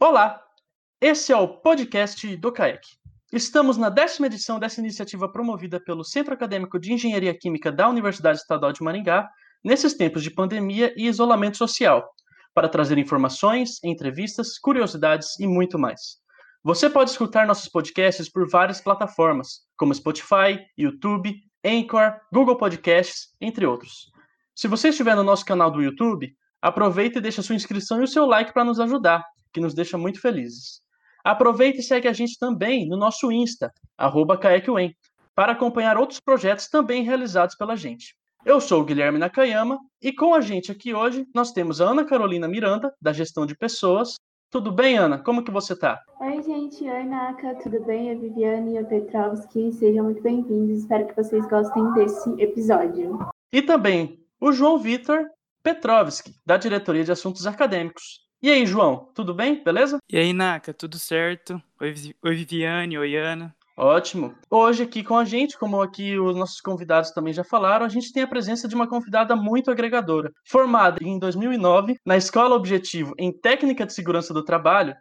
Olá, esse é o podcast do CAEC. Estamos na décima edição dessa iniciativa promovida pelo Centro Acadêmico de Engenharia Química da Universidade Estadual de Maringá, nesses tempos de pandemia e isolamento social, para trazer informações, entrevistas, curiosidades e muito mais. Você pode escutar nossos podcasts por várias plataformas, como Spotify, YouTube, Anchor, Google Podcasts, entre outros. Se você estiver no nosso canal do YouTube, aproveita e deixa sua inscrição e o seu like para nos ajudar que nos deixa muito felizes. Aproveite e segue a gente também no nosso Insta, arroba para acompanhar outros projetos também realizados pela gente. Eu sou o Guilherme Nakayama e com a gente aqui hoje nós temos a Ana Carolina Miranda, da Gestão de Pessoas. Tudo bem, Ana? Como que você está? Oi, gente. Oi, Naka. Tudo bem? A Viviane e a Petrovski. Sejam muito bem-vindos. Espero que vocês gostem desse episódio. E também o João Vitor Petrovski, da Diretoria de Assuntos Acadêmicos. E aí, João, tudo bem? Beleza? E aí, Naka, tudo certo? Oi, Viviane, oi, Ana. Ótimo. Hoje aqui com a gente, como aqui os nossos convidados também já falaram, a gente tem a presença de uma convidada muito agregadora. Formada em 2009 na Escola Objetivo em Técnica de Segurança do Trabalho,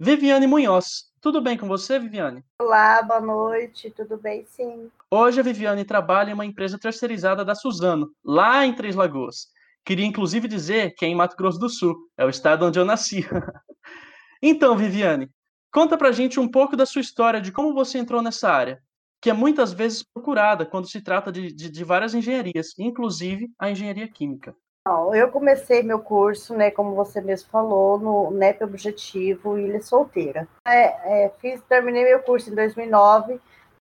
Viviane Munhoz. Tudo bem com você, Viviane? Olá, boa noite, tudo bem sim. Hoje a Viviane trabalha em uma empresa terceirizada da Suzano, lá em Três Lagoas. Queria inclusive dizer que é em Mato Grosso do Sul, é o estado onde eu nasci. então, Viviane, conta pra gente um pouco da sua história, de como você entrou nessa área, que é muitas vezes procurada quando se trata de, de, de várias engenharias, inclusive a engenharia química. Eu comecei meu curso, né, como você mesmo falou, no NEP Objetivo Ilha Solteira. É, é, fiz, terminei meu curso em 2009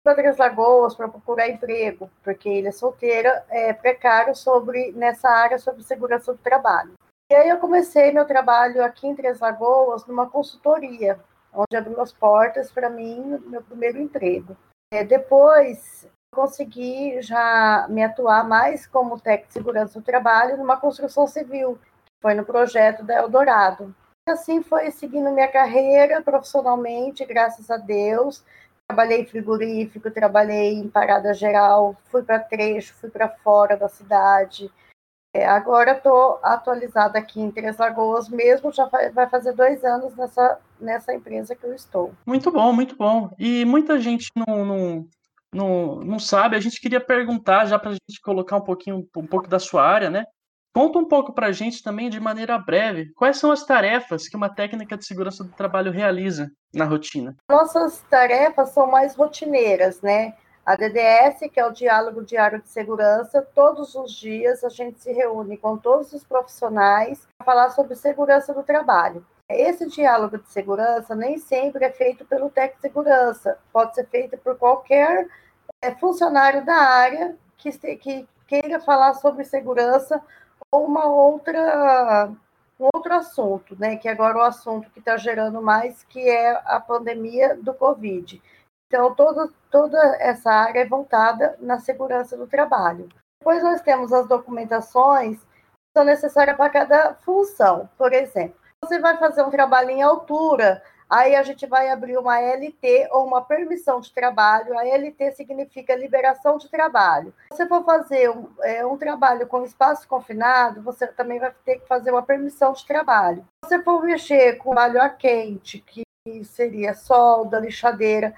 para Três Lagoas para procurar emprego, porque ele é solteira, é precário sobre nessa área sobre segurança do trabalho. E aí eu comecei meu trabalho aqui em Três Lagoas numa consultoria, onde abriu as portas para mim meu primeiro emprego. É, depois consegui já me atuar mais como técnico de segurança do trabalho numa construção civil, que foi no projeto da Eldorado. Assim foi seguindo minha carreira profissionalmente, graças a Deus trabalhei em frigorífico, trabalhei em parada geral, fui para trecho, fui para fora da cidade. É, agora estou atualizada aqui em Três Lagoas mesmo, já vai fazer dois anos nessa, nessa empresa que eu estou. Muito bom, muito bom. E muita gente não, não, não, não sabe, a gente queria perguntar, já para a gente colocar um pouquinho, um pouco da sua área, né? Conta um pouco para a gente também, de maneira breve, quais são as tarefas que uma técnica de segurança do trabalho realiza na rotina? Nossas tarefas são mais rotineiras, né? A DDS, que é o Diálogo Diário de Segurança, todos os dias a gente se reúne com todos os profissionais para falar sobre segurança do trabalho. Esse diálogo de segurança nem sempre é feito pelo técnico de segurança, pode ser feito por qualquer é, funcionário da área que, que queira falar sobre segurança uma outra um outro assunto, né, que agora é o assunto que está gerando mais, que é a pandemia do Covid. Então, toda, toda essa área é voltada na segurança do trabalho. Depois nós temos as documentações que são necessárias para cada função. Por exemplo, você vai fazer um trabalho em altura, Aí a gente vai abrir uma LT ou uma permissão de trabalho. A LT significa liberação de trabalho. Se você for fazer um, é, um, trabalho com espaço confinado, você também vai ter que fazer uma permissão de trabalho. Se você for mexer com trabalho a quente, que seria solda, lixadeira,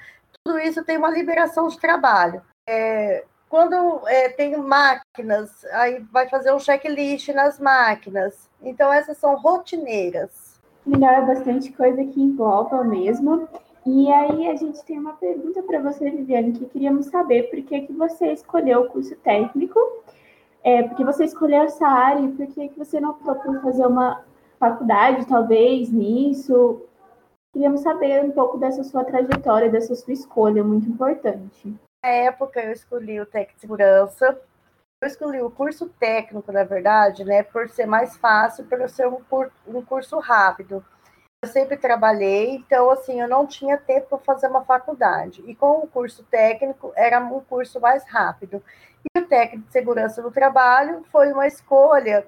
tudo isso tem uma liberação de trabalho. É, quando é, tem máquinas, aí vai fazer um checklist nas máquinas. Então, essas são rotineiras melhor é bastante coisa que engloba mesmo. E aí a gente tem uma pergunta para você, Viviane, que queríamos saber por que, que você escolheu o curso técnico, é, porque você escolheu essa área e por que, que você não optou por fazer uma faculdade, talvez, nisso. Queríamos saber um pouco dessa sua trajetória, dessa sua escolha, muito importante. Na época eu escolhi o Tec Segurança, eu escolhi o curso técnico, na verdade, né, por ser mais fácil, por ser um, um curso rápido. Eu sempre trabalhei, então, assim, eu não tinha tempo para fazer uma faculdade. E com o curso técnico, era um curso mais rápido. E o técnico de segurança do trabalho foi uma escolha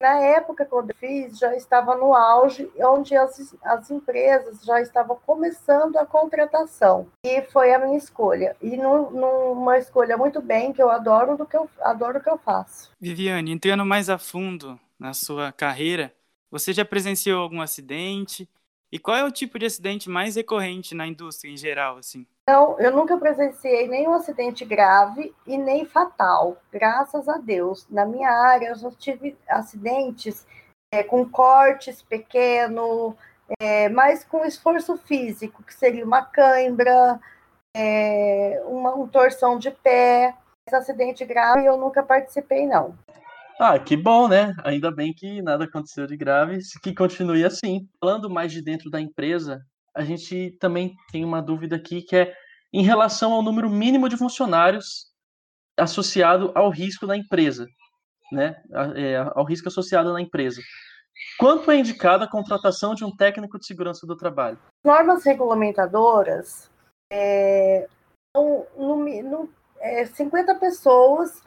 na época, quando eu fiz, já estava no auge, onde as, as empresas já estavam começando a contratação. E foi a minha escolha. E num, numa escolha muito bem, que eu adoro do que eu adoro o que eu faço. Viviane, entrando mais a fundo na sua carreira, você já presenciou algum acidente? E qual é o tipo de acidente mais recorrente na indústria em geral, assim? Não, eu nunca presenciei nenhum acidente grave e nem fatal, graças a Deus. Na minha área, eu já tive acidentes é, com cortes pequenos, é, mas com esforço físico, que seria uma cãibra, é, uma, uma torção de pé. Esse acidente grave eu nunca participei, não. Ah, que bom, né? Ainda bem que nada aconteceu de grave, que continue assim. Falando mais de dentro da empresa, a gente também tem uma dúvida aqui que é em relação ao número mínimo de funcionários associado ao risco da empresa, né? É, ao risco associado na empresa. Quanto é indicada a contratação de um técnico de segurança do trabalho? Normas regulamentadoras, é, no, no, é, 50 pessoas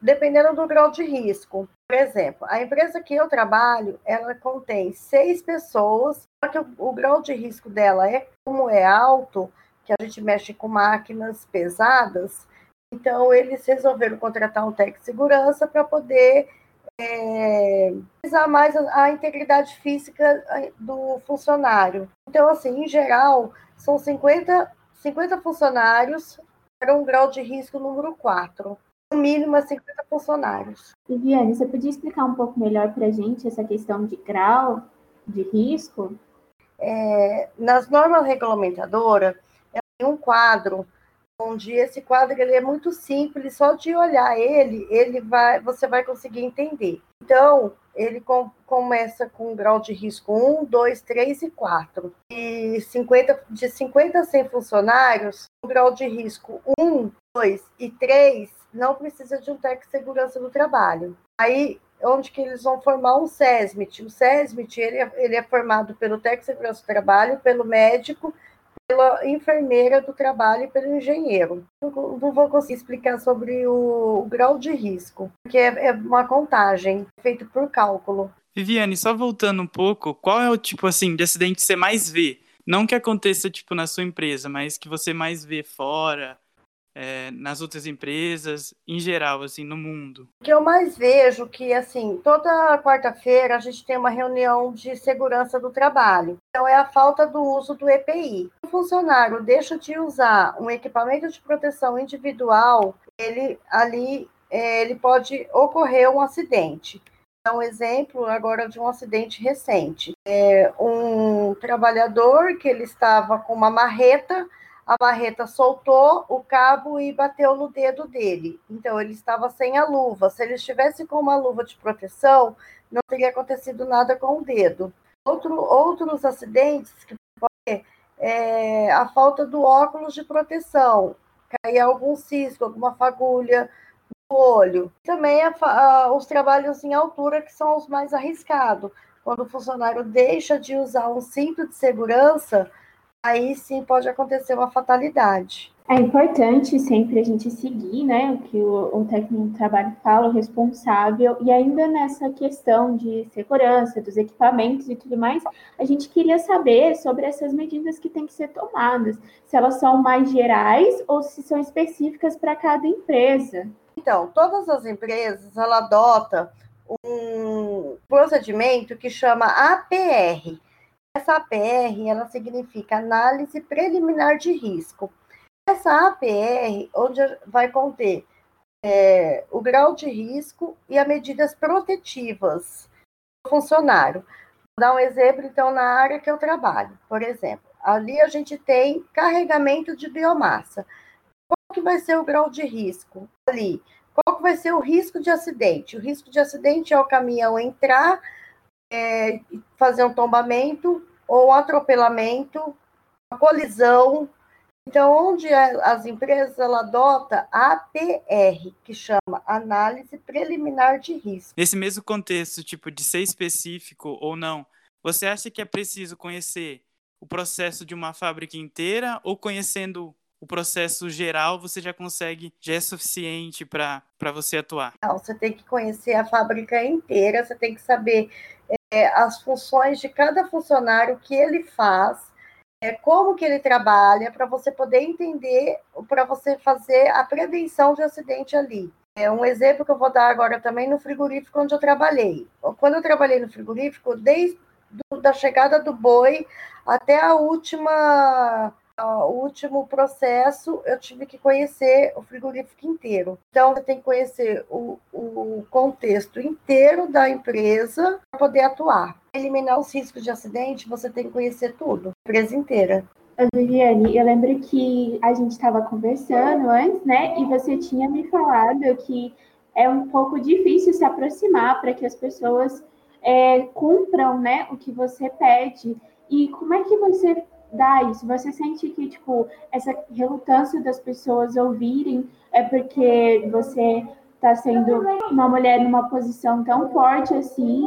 dependendo do grau de risco. Por exemplo, a empresa que eu trabalho, ela contém seis pessoas, só que o, o grau de risco dela é como é alto, que a gente mexe com máquinas pesadas, então eles resolveram contratar um técnico de segurança para poder é, usar mais a, a, integridade física do funcionário. Então, assim, em geral, são 50, 50 funcionários para um grau de risco número 4 no mínimo 50 funcionários. Viviane, você podia explicar um pouco melhor para a gente essa questão de grau de risco? É, nas normas regulamentadoras, tem um quadro onde esse quadro ele é muito simples, só de olhar ele, ele vai, você vai conseguir entender. Então, ele com, começa com um grau de risco 1, 2, 3 e 4. E 50, de 50 a 100 funcionários, o grau de risco 1, 2 e 3 não precisa de um técnico de segurança do trabalho. Aí, onde que eles vão formar um SESMIT? O SESMIT, ele é, ele é formado pelo técnico de do trabalho, pelo médico, pela enfermeira do trabalho e pelo engenheiro. Não, não vou conseguir explicar sobre o, o grau de risco, porque é, é uma contagem feita por cálculo. Viviane, só voltando um pouco, qual é o tipo assim de acidente que você mais vê? Não que aconteça tipo na sua empresa, mas que você mais vê fora, é, nas outras empresas, em geral, assim, no mundo? O que eu mais vejo que, assim, toda quarta-feira a gente tem uma reunião de segurança do trabalho. Então, é a falta do uso do EPI. O funcionário deixa de usar um equipamento de proteção individual, ele ali é, ele pode ocorrer um acidente. É um exemplo agora de um acidente recente. É um trabalhador que ele estava com uma marreta, a barreta soltou o cabo e bateu no dedo dele. Então, ele estava sem a luva. Se ele estivesse com uma luva de proteção, não teria acontecido nada com o dedo. Outro, outros acidentes que pode é a falta do óculos de proteção, cair algum cisco, alguma fagulha no olho. Também a, a, os trabalhos em altura, que são os mais arriscados. Quando o funcionário deixa de usar um cinto de segurança, aí sim pode acontecer uma fatalidade. É importante sempre a gente seguir, né, o que o, o técnico de trabalho fala, o responsável, e ainda nessa questão de segurança dos equipamentos e tudo mais, a gente queria saber sobre essas medidas que têm que ser tomadas, se elas são mais gerais ou se são específicas para cada empresa. Então, todas as empresas, ela adota um procedimento que chama APR, essa APR, ela significa análise preliminar de risco. Essa APR, onde vai conter é, o grau de risco e as medidas protetivas do funcionário. Vou dar um exemplo, então, na área que eu trabalho, por exemplo. Ali a gente tem carregamento de biomassa. Qual que vai ser o grau de risco ali? Qual que vai ser o risco de acidente? O risco de acidente é o caminhão entrar é, fazer um tombamento ou um atropelamento, uma colisão. Então, onde é, as empresas ela adota APR, que chama Análise Preliminar de Risco. Nesse mesmo contexto, tipo, de ser específico ou não, você acha que é preciso conhecer o processo de uma fábrica inteira ou conhecendo o processo geral você já consegue, já é suficiente para você atuar? Não, você tem que conhecer a fábrica inteira, você tem que saber é, as funções de cada funcionário, o que ele faz, é, como que ele trabalha, para você poder entender, para você fazer a prevenção de acidente ali. É um exemplo que eu vou dar agora também no frigorífico onde eu trabalhei. Quando eu trabalhei no frigorífico, desde do, da chegada do boi até a última o último processo, eu tive que conhecer o frigorífico inteiro. Então, você tem que conhecer o, o contexto inteiro da empresa para poder atuar. Eliminar os riscos de acidente, você tem que conhecer tudo, a empresa inteira. Viviane, eu lembro que a gente estava conversando antes, né? E você tinha me falado que é um pouco difícil se aproximar para que as pessoas é, cumpram, né, o que você pede. E como é que você dá isso? Você sente que, tipo, essa relutância das pessoas ouvirem é porque você está sendo uma mulher numa posição tão forte assim?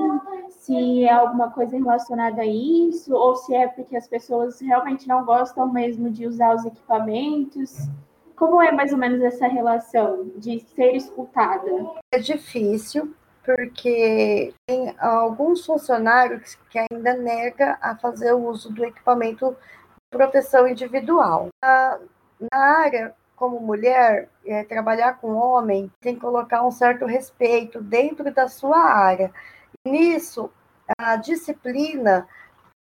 Se é alguma coisa relacionada a isso? Ou se é porque as pessoas realmente não gostam mesmo de usar os equipamentos? Como é mais ou menos essa relação de ser escutada? É difícil, porque tem alguns funcionários que ainda nega a fazer o uso do equipamento proteção individual. Na, na área, como mulher, é, trabalhar com homem tem que colocar um certo respeito dentro da sua área. Nisso, a disciplina,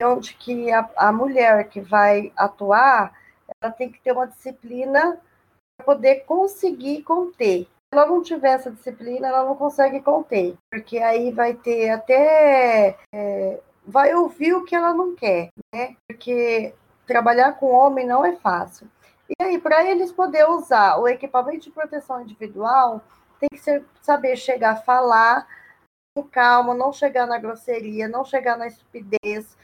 onde que a, a mulher que vai atuar, ela tem que ter uma disciplina para poder conseguir conter ela não tiver essa disciplina, ela não consegue conter, porque aí vai ter até. É, vai ouvir o que ela não quer, né? Porque trabalhar com homem não é fácil. E aí, para eles poderem usar o equipamento de proteção individual, tem que ser, saber chegar a falar com calma, não chegar na grosseria, não chegar na estupidez,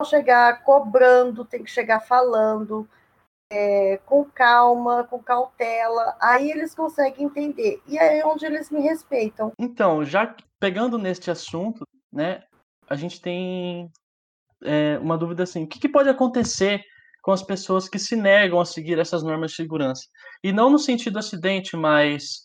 não chegar cobrando, tem que chegar falando, é, com calma, com cautela, aí eles conseguem entender. E aí é onde eles me respeitam. Então, já pegando neste assunto, né, a gente tem é, uma dúvida assim: o que, que pode acontecer com as pessoas que se negam a seguir essas normas de segurança? E não no sentido acidente, mas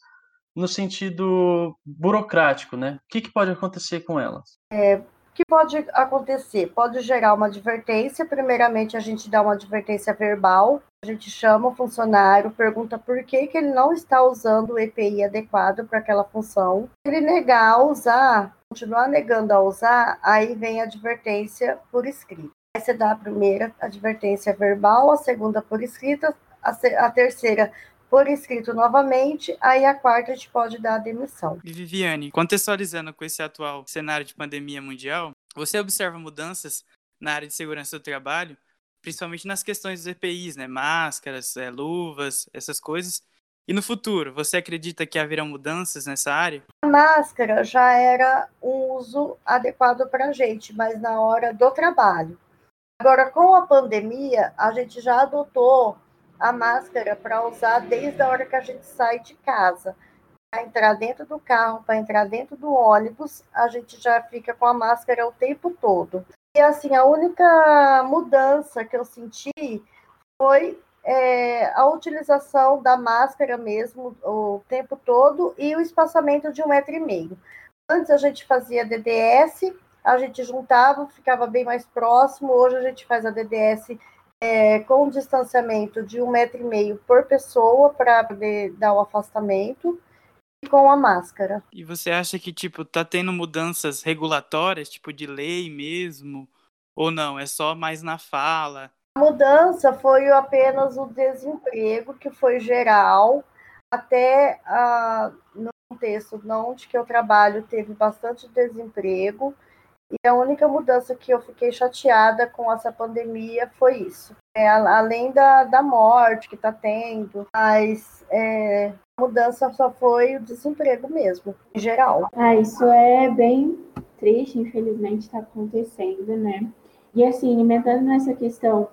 no sentido burocrático, né? O que, que pode acontecer com elas? É, que pode acontecer? Pode gerar uma advertência. Primeiramente, a gente dá uma advertência verbal. A gente chama o funcionário, pergunta por que, que ele não está usando o EPI adequado para aquela função. Se ele negar a usar, continuar negando a usar, aí vem a advertência por escrito. Você dá a primeira advertência verbal, a segunda por escrita, a, a terceira por escrito novamente, aí a quarta a gente pode dar a demissão. E Viviane, contextualizando com esse atual cenário de pandemia mundial, você observa mudanças na área de segurança do trabalho, principalmente nas questões dos EPIs, né? Máscaras, é, luvas, essas coisas. E no futuro, você acredita que haverão mudanças nessa área? A máscara já era um uso adequado para a gente, mas na hora do trabalho. Agora, com a pandemia, a gente já adotou a máscara para usar desde a hora que a gente sai de casa. Para entrar dentro do carro, para entrar dentro do ônibus, a gente já fica com a máscara o tempo todo. E assim, a única mudança que eu senti foi é, a utilização da máscara mesmo o tempo todo e o espaçamento de um metro e meio. Antes a gente fazia DDS, a gente juntava, ficava bem mais próximo. Hoje a gente faz a DDS é, com um distanciamento de um metro e meio por pessoa para poder dar o afastamento e com a máscara. E você acha que tipo tá tendo mudanças regulatórias, tipo de lei mesmo, ou não? É só mais na fala? A mudança foi apenas o desemprego que foi geral até ah, no contexto onde que eu trabalho teve bastante desemprego e a única mudança que eu fiquei chateada com essa pandemia foi isso. É, além da, da morte que está tendo, mas é, a mudança só foi o desemprego mesmo, em geral. Ah, isso é bem triste, infelizmente está acontecendo, né? E assim, emendando nessa questão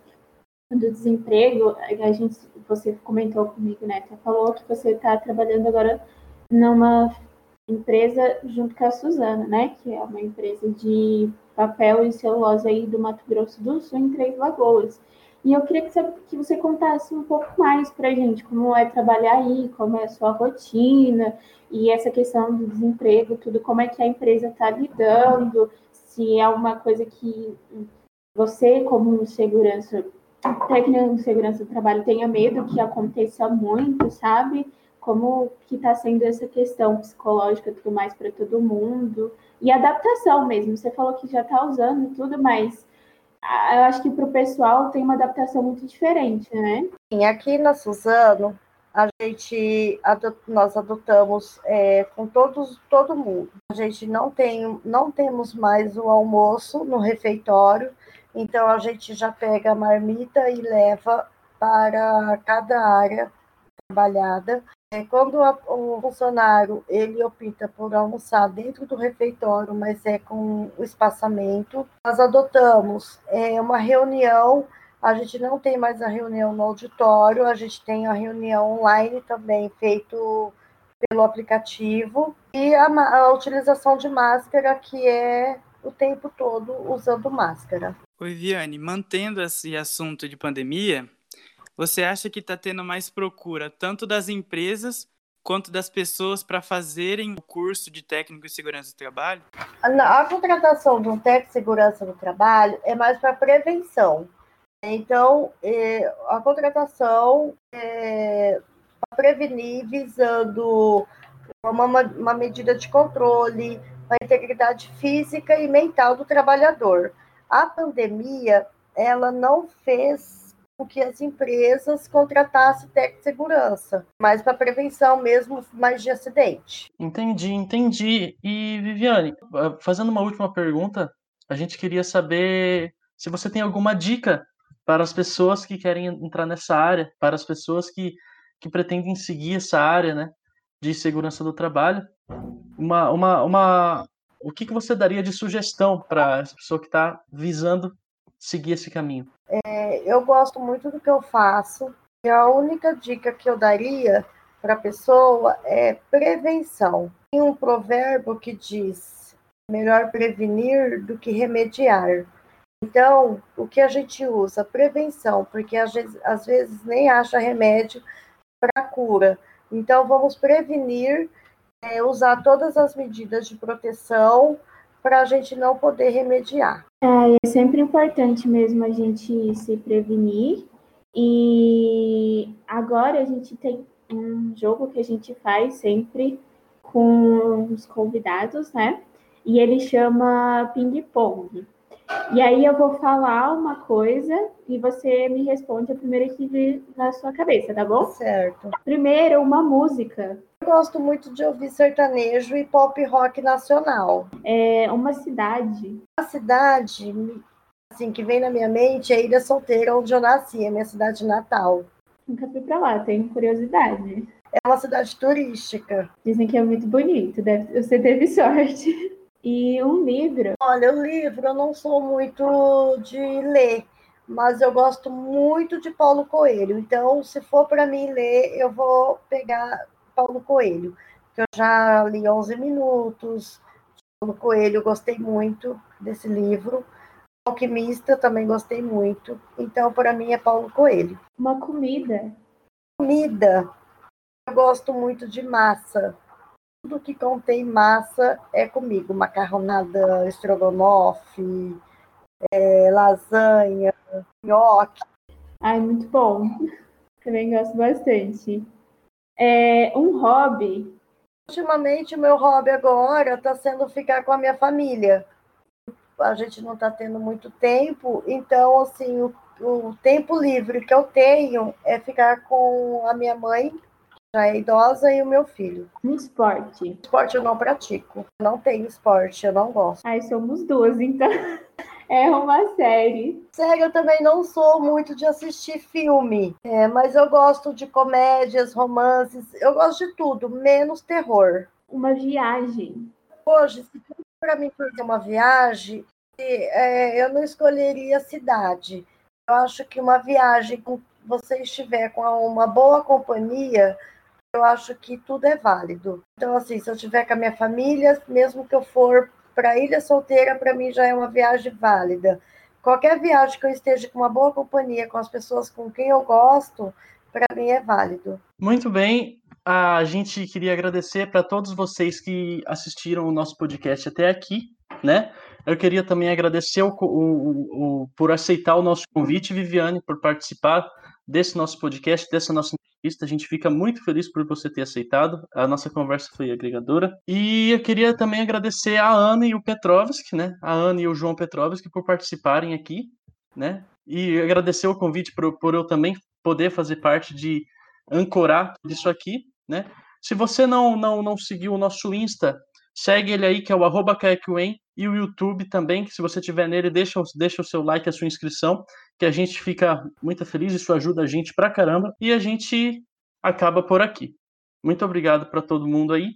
do desemprego, a gente, você comentou comigo, né? Você falou que você está trabalhando agora numa empresa junto com a Suzana, né? Que é uma empresa de papel e celulose aí do Mato Grosso do Sul, em Três Lagoas. E eu queria que você, que você contasse um pouco mais para a gente como é trabalhar aí, como é a sua rotina e essa questão do desemprego, tudo, como é que a empresa está lidando, se é uma coisa que você, como segurança, técnico de segurança do trabalho, tenha medo que aconteça muito, sabe? Como que está sendo essa questão psicológica tudo mais para todo mundo e adaptação mesmo. Você falou que já está usando tudo, mas eu acho que para o pessoal tem uma adaptação muito diferente, né? Sim, aqui na Suzano, a gente nós adotamos é, com todos todo mundo. A gente não tem não temos mais o almoço no refeitório, então a gente já pega a marmita e leva para cada área trabalhada. É, quando a, o funcionário ele opta por almoçar dentro do refeitório, mas é com o espaçamento, nós adotamos é, uma reunião a gente não tem mais a reunião no auditório, a gente tem a reunião online também, feito pelo aplicativo, e a, a utilização de máscara, que é o tempo todo usando máscara. Oi, Viane, mantendo esse assunto de pandemia, você acha que está tendo mais procura tanto das empresas quanto das pessoas para fazerem o curso de técnico de segurança do trabalho? A, contratação de um técnico de segurança do trabalho é mais para prevenção. Então, é, a contratação é para prevenir, visando uma, uma medida de controle, a integridade física e mental do trabalhador. A pandemia, ela não fez que as empresas contratassem técnico de segurança, mas para prevenção mesmo mais de acidente. Entendi, entendi. E Viviane, fazendo uma última pergunta, a gente queria saber se você tem alguma dica para as pessoas que querem entrar nessa área, para as pessoas que, que pretendem seguir essa área né, de segurança do trabalho. Uma, uma, uma, o que, que você daria de sugestão para essa pessoa que está visando seguir esse caminho? É, eu gosto muito do que eu faço e a única dica que eu daria para a pessoa é prevenção. Tem um provérbio que diz: melhor prevenir do que remediar. Então, o que a gente usa? Prevenção, porque às vezes, às vezes nem acha remédio para cura. Então, vamos prevenir, é, usar todas as medidas de proteção para a gente não poder remediar. É, é sempre importante mesmo a gente se prevenir. E agora a gente tem um jogo que a gente faz sempre com os convidados, né? E ele chama ping-pong. E aí eu vou falar uma coisa e você me responde a primeira que vir na sua cabeça, tá bom? Certo. Primeiro, uma música. Eu gosto muito de ouvir sertanejo e pop rock nacional. É uma cidade. A cidade, assim, que vem na minha mente é Ilha Solteira, onde eu nasci, é minha cidade natal. Nunca fui pra lá, tenho curiosidade. É uma cidade turística. Dizem que é muito bonito, deve... você teve sorte. E um livro. Olha, o livro eu não sou muito de ler, mas eu gosto muito de Paulo Coelho. Então, se for para mim ler, eu vou pegar Paulo Coelho, que eu já li 11 minutos. Paulo Coelho, gostei muito desse livro. Alquimista também gostei muito. Então, para mim é Paulo Coelho. Uma comida. Comida. Eu gosto muito de massa tudo que contém massa é comigo. Macarronada, estrogonofe, é, lasanha, nhoque. Ai, muito bom. Também gosto bastante. É, um hobby. Ultimamente, o meu hobby agora está sendo ficar com a minha família. A gente não está tendo muito tempo, então, assim, o, o tempo livre que eu tenho é ficar com a minha mãe já é idosa e o meu filho. Um esporte. Esporte eu não pratico. Não tenho esporte, eu não gosto. Ai, somos duas, então. É uma série. Série, eu também não sou muito de assistir filme, é, mas eu gosto de comédias, romances, eu gosto de tudo, menos terror. Uma viagem. Hoje, se para mim fazer uma viagem, é, eu não escolheria cidade. Eu acho que uma viagem com você estiver com uma boa companhia, eu acho que tudo é válido. Então, assim, se eu estiver com a minha família, mesmo que eu for para Ilha Solteira, para mim já é uma viagem válida. Qualquer viagem que eu esteja com uma boa companhia, com as pessoas com quem eu gosto, para mim é válido. Muito bem. A gente queria agradecer para todos vocês que assistiram o nosso podcast até aqui, né? Eu queria também agradecer o, o, o, por aceitar o nosso convite, Viviane, por participar desse nosso podcast, dessa nossa entrevista. A gente fica muito feliz por você ter aceitado. A nossa conversa foi agregadora. E eu queria também agradecer a Ana e o Petrovski, né? A Ana e o João Petrovski por participarem aqui, né? E agradecer o convite por, por eu também poder fazer parte de ancorar isso aqui, né? Se você não, não, não seguiu o nosso Insta, segue ele aí, que é o arroba e o YouTube também, que se você tiver nele, deixa, deixa o seu like, a sua inscrição, que a gente fica muito feliz, isso ajuda a gente pra caramba, e a gente acaba por aqui. Muito obrigado para todo mundo aí,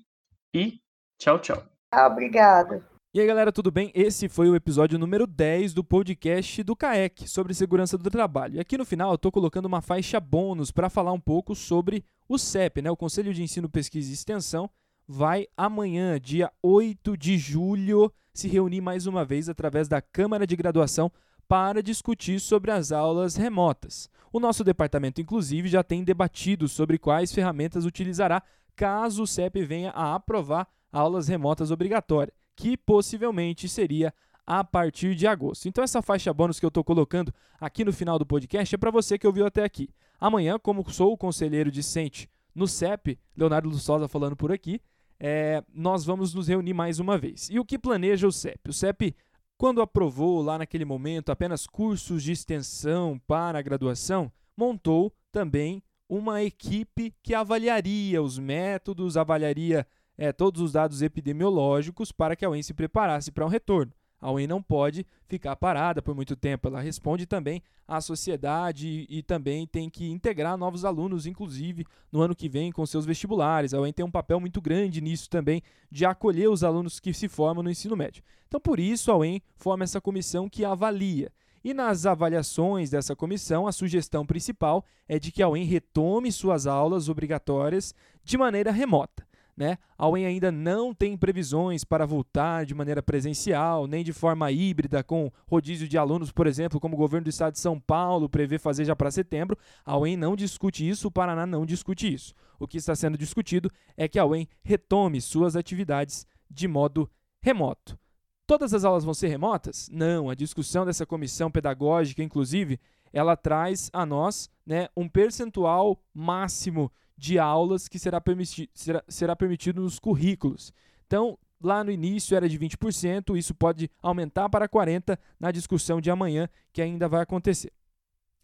e tchau, tchau. Obrigada. E aí, galera, tudo bem? Esse foi o episódio número 10 do podcast do CAEC sobre segurança do trabalho. E aqui no final eu estou colocando uma faixa bônus para falar um pouco sobre o CEP, né? O Conselho de Ensino, Pesquisa e Extensão vai amanhã, dia 8 de julho, se reunir mais uma vez através da Câmara de Graduação para discutir sobre as aulas remotas. O nosso departamento, inclusive, já tem debatido sobre quais ferramentas utilizará caso o CEP venha a aprovar aulas remotas obrigatórias que possivelmente seria a partir de agosto. Então essa faixa bônus que eu estou colocando aqui no final do podcast é para você que ouviu até aqui. Amanhã, como sou o conselheiro discente no CEP, Leonardo Lustosa falando por aqui, é, nós vamos nos reunir mais uma vez. E o que planeja o CEP? O CEP, quando aprovou lá naquele momento apenas cursos de extensão para a graduação, montou também uma equipe que avaliaria os métodos, avaliaria é, todos os dados epidemiológicos para que a UEM se preparasse para um retorno. A UEM não pode ficar parada por muito tempo, ela responde também à sociedade e, e também tem que integrar novos alunos, inclusive no ano que vem com seus vestibulares. A UEM tem um papel muito grande nisso também, de acolher os alunos que se formam no ensino médio. Então, por isso, a UEM forma essa comissão que avalia. E nas avaliações dessa comissão, a sugestão principal é de que a UEM retome suas aulas obrigatórias de maneira remota. Né? A UEM ainda não tem previsões para voltar de maneira presencial, nem de forma híbrida, com rodízio de alunos, por exemplo, como o governo do estado de São Paulo prevê fazer já para setembro. A UEM não discute isso, o Paraná não discute isso. O que está sendo discutido é que a UEM retome suas atividades de modo remoto. Todas as aulas vão ser remotas? Não, a discussão dessa comissão pedagógica, inclusive, ela traz a nós né, um percentual máximo de aulas que será, permiti será, será permitido nos currículos. Então, lá no início era de 20%, isso pode aumentar para 40% na discussão de amanhã, que ainda vai acontecer.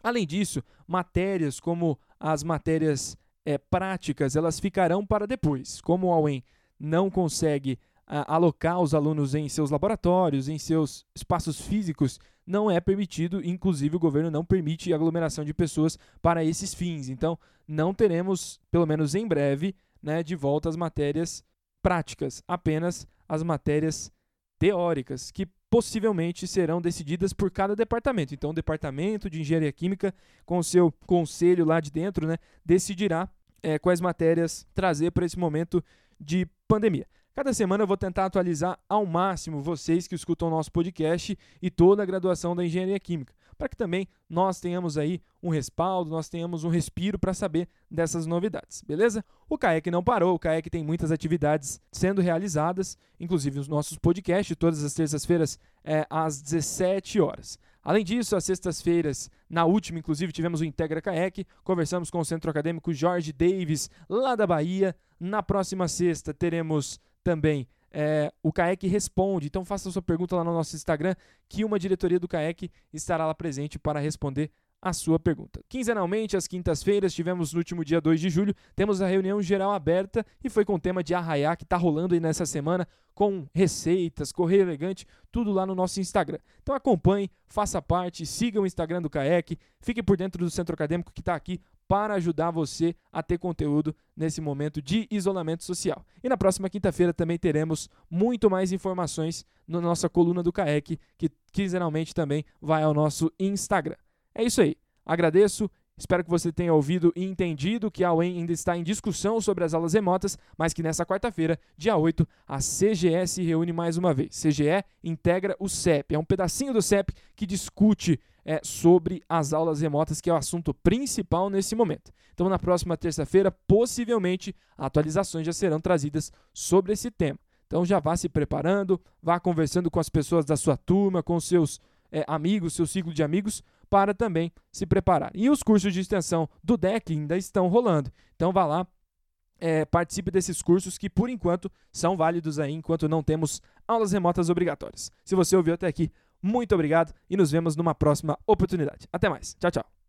Além disso, matérias como as matérias é, práticas, elas ficarão para depois. Como o UEM não consegue alocar os alunos em seus laboratórios, em seus espaços físicos, não é permitido, inclusive o governo não permite aglomeração de pessoas para esses fins. Então, não teremos, pelo menos em breve, né, de volta as matérias práticas, apenas as matérias teóricas, que possivelmente serão decididas por cada departamento. Então, o departamento de engenharia química, com o seu conselho lá de dentro, né, decidirá é, quais matérias trazer para esse momento de pandemia. Cada semana eu vou tentar atualizar ao máximo vocês que escutam o nosso podcast e toda a graduação da Engenharia Química, para que também nós tenhamos aí um respaldo, nós tenhamos um respiro para saber dessas novidades, beleza? O CAEC não parou, o CAEC tem muitas atividades sendo realizadas, inclusive os nossos podcasts, todas as terças-feiras é, às 17 horas. Além disso, às sextas-feiras, na última, inclusive, tivemos o Integra CAEC, conversamos com o Centro Acadêmico Jorge Davis, lá da Bahia. Na próxima sexta, teremos também é, o CAEC responde. Então faça sua pergunta lá no nosso Instagram, que uma diretoria do CAEC estará lá presente para responder a sua pergunta. Quinzenalmente, às quintas-feiras, tivemos no último dia 2 de julho, temos a reunião geral aberta e foi com o tema de arraiá que está rolando aí nessa semana, com receitas, correio elegante, tudo lá no nosso Instagram. Então acompanhe, faça parte, siga o Instagram do CAEC, fique por dentro do centro acadêmico que está aqui para ajudar você a ter conteúdo nesse momento de isolamento social. E na próxima quinta-feira também teremos muito mais informações na nossa coluna do CAEC, que quinzenalmente também vai ao nosso Instagram. É isso aí. Agradeço. Espero que você tenha ouvido e entendido que a UEM ainda está em discussão sobre as aulas remotas, mas que nessa quarta-feira, dia 8, a CGE se reúne mais uma vez. CGE integra o CEP. É um pedacinho do CEP que discute é, sobre as aulas remotas, que é o assunto principal nesse momento. Então, na próxima terça-feira, possivelmente, atualizações já serão trazidas sobre esse tema. Então, já vá se preparando, vá conversando com as pessoas da sua turma, com seus é, amigos, seu ciclo de amigos, para também se preparar. E os cursos de extensão do DEC ainda estão rolando. Então vá lá, é, participe desses cursos que, por enquanto, são válidos aí, enquanto não temos aulas remotas obrigatórias. Se você ouviu até aqui, muito obrigado e nos vemos numa próxima oportunidade. Até mais. Tchau, tchau.